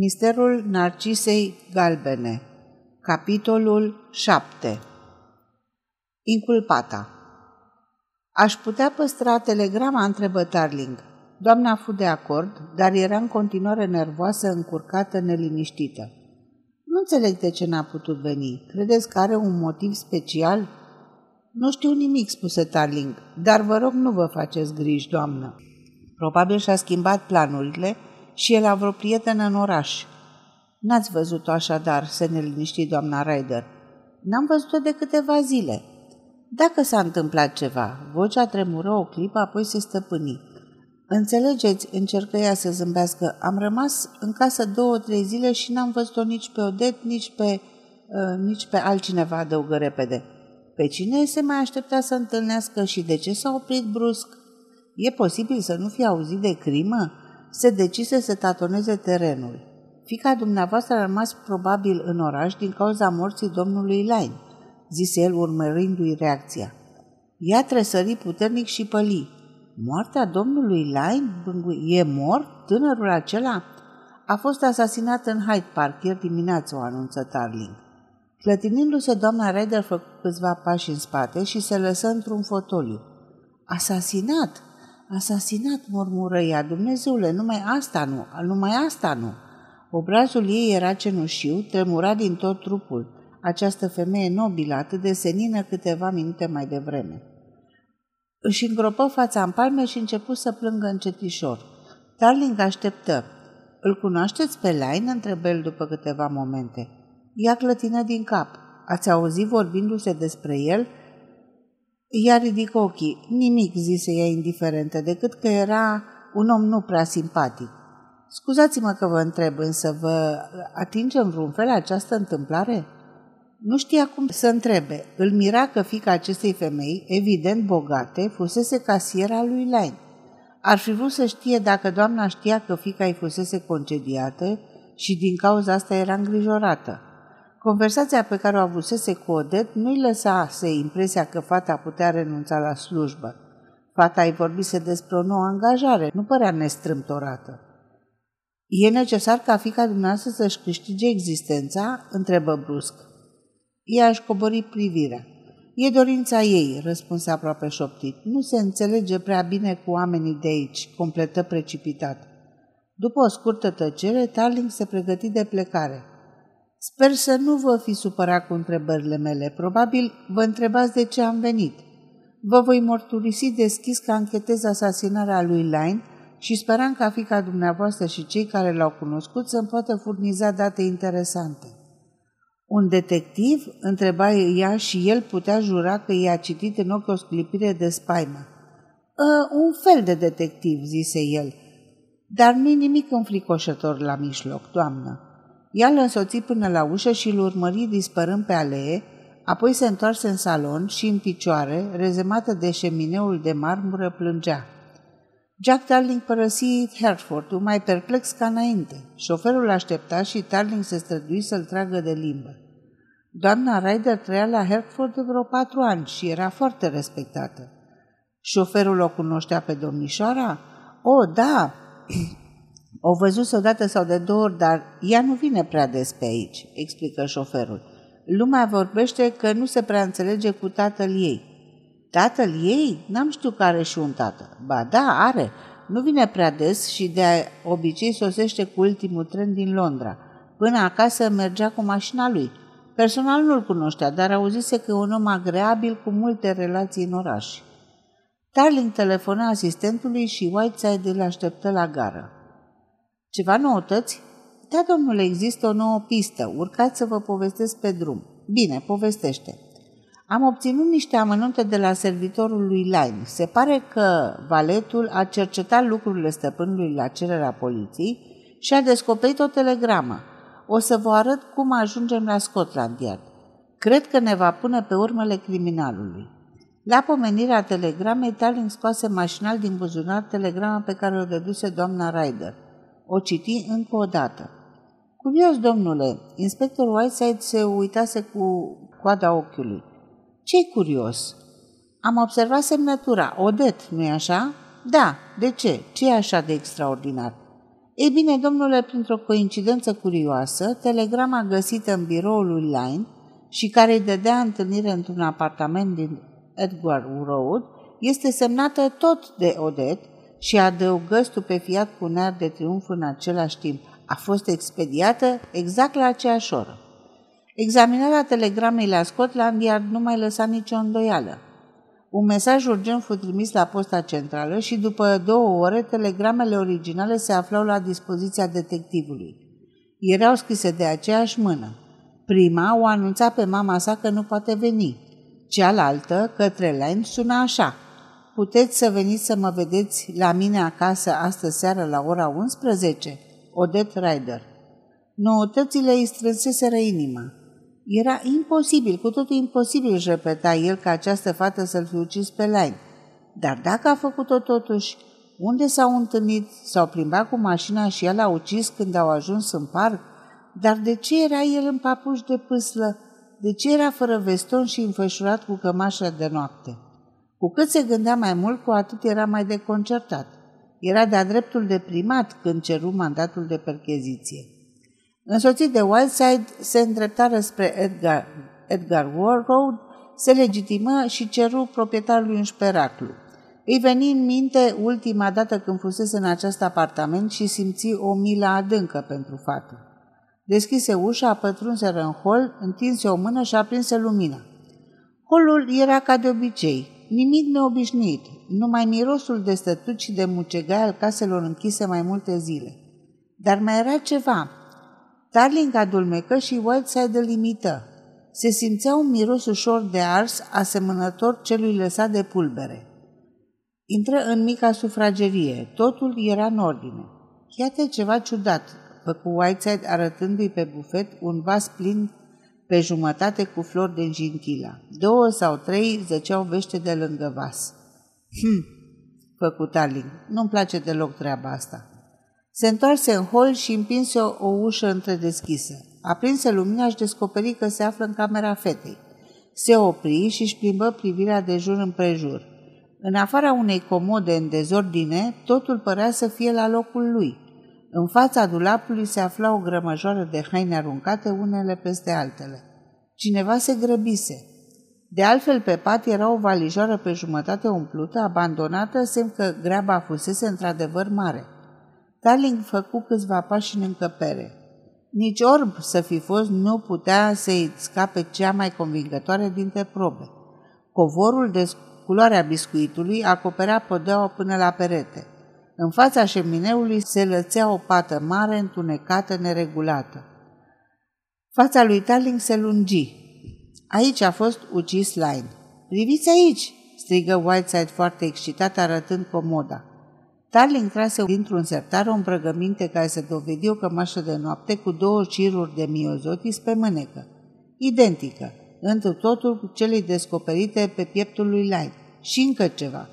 Misterul Narcisei Galbene Capitolul 7 Inculpata Aș putea păstra telegrama, întrebă Tarling. Doamna a fost de acord, dar era în continuare nervoasă, încurcată, neliniștită. Nu înțeleg de ce n-a putut veni. Credeți că are un motiv special? Nu știu nimic, spuse Tarling, dar vă rog nu vă faceți griji, doamnă. Probabil și-a schimbat planurile și el a vreo prietenă în oraș. N-ați văzut-o așadar, se neliniști doamna Ryder. N-am văzut-o de câteva zile. Dacă s-a întâmplat ceva, vocea tremură o clipă, apoi se stăpâni. Înțelegeți, încercă ea să zâmbească, am rămas în casă două-trei zile și n-am văzut-o nici pe Odet, nici pe, uh, nici pe altcineva, adăugă repede. Pe cine se mai aștepta să întâlnească și de ce s-a oprit brusc? E posibil să nu fie auzit de crimă? Se decise să tatoneze terenul. Fica dumneavoastră a rămas probabil în oraș din cauza morții domnului Lain, zise el urmărindu-i reacția. Ea tresări puternic și păli. Moartea domnului Lain? E mort? Tânărul acela? A fost asasinat în Hyde Park ieri dimineață, o anunță Tarling. Clătinindu-se, doamna Ryder făcu câțiva pași în spate și se lăsă într-un fotoliu. Asasinat! Asasinat, murmură ea, Dumnezeule, numai asta nu, numai asta nu. Obrazul ei era cenușiu, tremura din tot trupul. Această femeie nobilă, atât de senină câteva minute mai devreme. Își îngropă fața în palme și începu să plângă încetișor. Darling așteptă. Îl cunoașteți pe Lain?" întrebă el după câteva momente. Ea clătină din cap. Ați auzit vorbindu-se despre el?" Ea ridică ochii. Nimic, zise ea indiferentă, decât că era un om nu prea simpatic. Scuzați-mă că vă întreb, însă vă atinge în vreun fel această întâmplare? Nu știa cum să întrebe. Îl mira că fica acestei femei, evident bogate, fusese casiera lui Lain. Ar fi vrut să știe dacă doamna știa că fica îi fusese concediată și din cauza asta era îngrijorată. Conversația pe care o avusese cu Odet nu-i lăsase impresia că fata putea renunța la slujbă. Fata îi vorbise despre o nouă angajare, nu părea nestrâmtorată. E necesar ca fica dumneavoastră să-și câștige existența?" întrebă brusc. Ea își cobori privirea. E dorința ei, răspunse aproape șoptit. Nu se înțelege prea bine cu oamenii de aici, completă precipitat. După o scurtă tăcere, Tarling se pregăti de plecare. Sper să nu vă fi supărat cu întrebările mele. Probabil vă întrebați de ce am venit. Vă voi mărturisi deschis că anchetez asasinarea lui Line și speram ca fica dumneavoastră și cei care l-au cunoscut să-mi poată furniza date interesante. Un detectiv? Întreba ea și el putea jura că i-a citit în ochi o sclipire de spaimă. Ă, un fel de detectiv, zise el, dar nu-i nimic înfricoșător la mijloc, doamnă. Ea îl însoți până la ușă și îl urmări dispărând pe alee, apoi se întoarse în salon și în picioare, rezemată de șemineul de marmură, plângea. Jack Darling părăsi Hertford, mai perplex ca înainte. Șoferul aștepta și Darling se strădui să-l tragă de limbă. Doamna Ryder trăia la Hertford de vreo patru ani și era foarte respectată. Șoferul o cunoștea pe domnișoara? O, da, o văzut odată sau de două ori, dar ea nu vine prea des pe aici, explică șoferul. Lumea vorbește că nu se prea înțelege cu tatăl ei. Tatăl ei? N-am știut că are și un tată. Ba da, are. Nu vine prea des și de obicei sosește cu ultimul tren din Londra. Până acasă mergea cu mașina lui. Personal nu-l cunoștea, dar auzise că e un om agreabil cu multe relații în oraș. Tarling telefona asistentului și Whiteside îl așteptă la gară. Ceva noutăți? Da, domnule, există o nouă pistă. Urcați să vă povestesc pe drum. Bine, povestește. Am obținut niște amănunte de la servitorul lui Line. Se pare că valetul a cercetat lucrurile stăpânului la cererea poliției și a descoperit o telegramă. O să vă arăt cum ajungem la Scotland Yard. Cred că ne va pune pe urmele criminalului. La pomenirea telegramei, Tarling scoase mașinal din buzunar telegrama pe care o dăduse doamna Ryder – o citi încă o dată. Curios, domnule, inspectorul Whiteside se uitase cu coada ochiului. Ce-i curios? Am observat semnătura, Odet, nu-i așa? Da, de ce? ce e așa de extraordinar? Ei bine, domnule, printr-o coincidență curioasă, telegrama găsită în biroul lui Line și care îi dădea întâlnire într-un apartament din Edgar Road, este semnată tot de Odet și adăugă stupefiat cu un aer de triumf în același timp. A fost expediată exact la aceeași oră. Examinarea telegramei la Scotland Yard nu mai lăsa nicio îndoială. Un mesaj urgent fu trimis la posta centrală și după două ore telegramele originale se aflau la dispoziția detectivului. Erau scrise de aceeași mână. Prima o anunța pe mama sa că nu poate veni. Cealaltă, către Line, suna așa. Puteți să veniți să mă vedeți la mine acasă astă seară la ora 11? Odette Ryder. Noutățile îi strânseseră inima. Era imposibil, cu totul imposibil, își repeta el, ca această fată să-l fi ucis pe Line. Dar dacă a făcut-o totuși, unde s-au întâlnit? S-au plimbat cu mașina și el a ucis când au ajuns în parc? Dar de ce era el în papuși de pâslă? De ce era fără veston și înfășurat cu cămașa de noapte? Cu cât se gândea mai mult, cu atât era mai deconcertat. Era de-a dreptul de primat când ceru mandatul de percheziție. Însoțit de Whiteside, se îndreptară spre Edgar, Edgar War Road, se legitimă și ceru proprietarului un șperaclu. Îi veni în minte ultima dată când fusese în acest apartament și simți o milă adâncă pentru fată. Deschise ușa, pătrunseră în hol, întinse o mână și aprinse lumina. Holul era ca de obicei, nimic neobișnuit, numai mirosul de stătuci și de mucegai al caselor închise mai multe zile. Dar mai era ceva, Darling adulmecă și Whiteside îl limită. Se simțea un miros ușor de ars, asemănător celui lăsat de pulbere. Intră în mica sufragerie. Totul era în ordine. Iată ceva ciudat, făcu Whiteside arătându-i pe bufet un vas plin pe jumătate cu flori de gintila. Două sau trei zăceau vește de lângă vas. Hm, făcu Darling, nu-mi place deloc treaba asta. Se întoarse în hol și împinse o, o ușă întredeschisă. Aprinse lumina și descoperi că se află în camera fetei. Se opri și își plimbă privirea de jur împrejur. În afara unei comode în dezordine, totul părea să fie la locul lui. În fața dulapului se afla o grămăjoară de haine aruncate unele peste altele. Cineva se grăbise. De altfel, pe pat era o valijoară pe jumătate umplută, abandonată, semn că greaba fusese într-adevăr mare – Darling făcu câțiva pași în încăpere. Nici orb să fi fost nu putea să-i scape cea mai convingătoare dintre probe. Covorul de culoarea biscuitului acoperea podeaua până la perete. În fața șemineului se lățea o pată mare, întunecată, neregulată. Fața lui Darling se lungi. Aici a fost ucis Line. Priviți aici!" strigă Whiteside foarte excitat, arătând comoda. Tarling trase dintr-un sertar o îmbrăgăminte care se dovedi o cămașă de noapte cu două ciruri de miozotis pe mânecă, identică, într totul cu cele descoperite pe pieptul lui Light. Și încă ceva.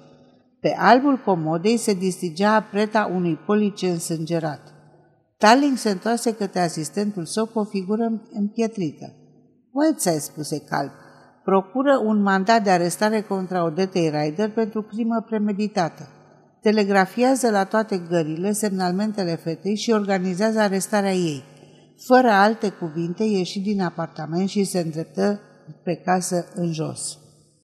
Pe albul comodei se distigea preta unui police însângerat. Tarling se întoarse către asistentul său cu o figură împietrită. Whiteside, spuse calm, procură un mandat de arestare contra Odetei Ryder pentru crimă premeditată telegrafiază la toate gările semnalmentele fetei și organizează arestarea ei. Fără alte cuvinte, ieși din apartament și se îndreptă pe casă în jos.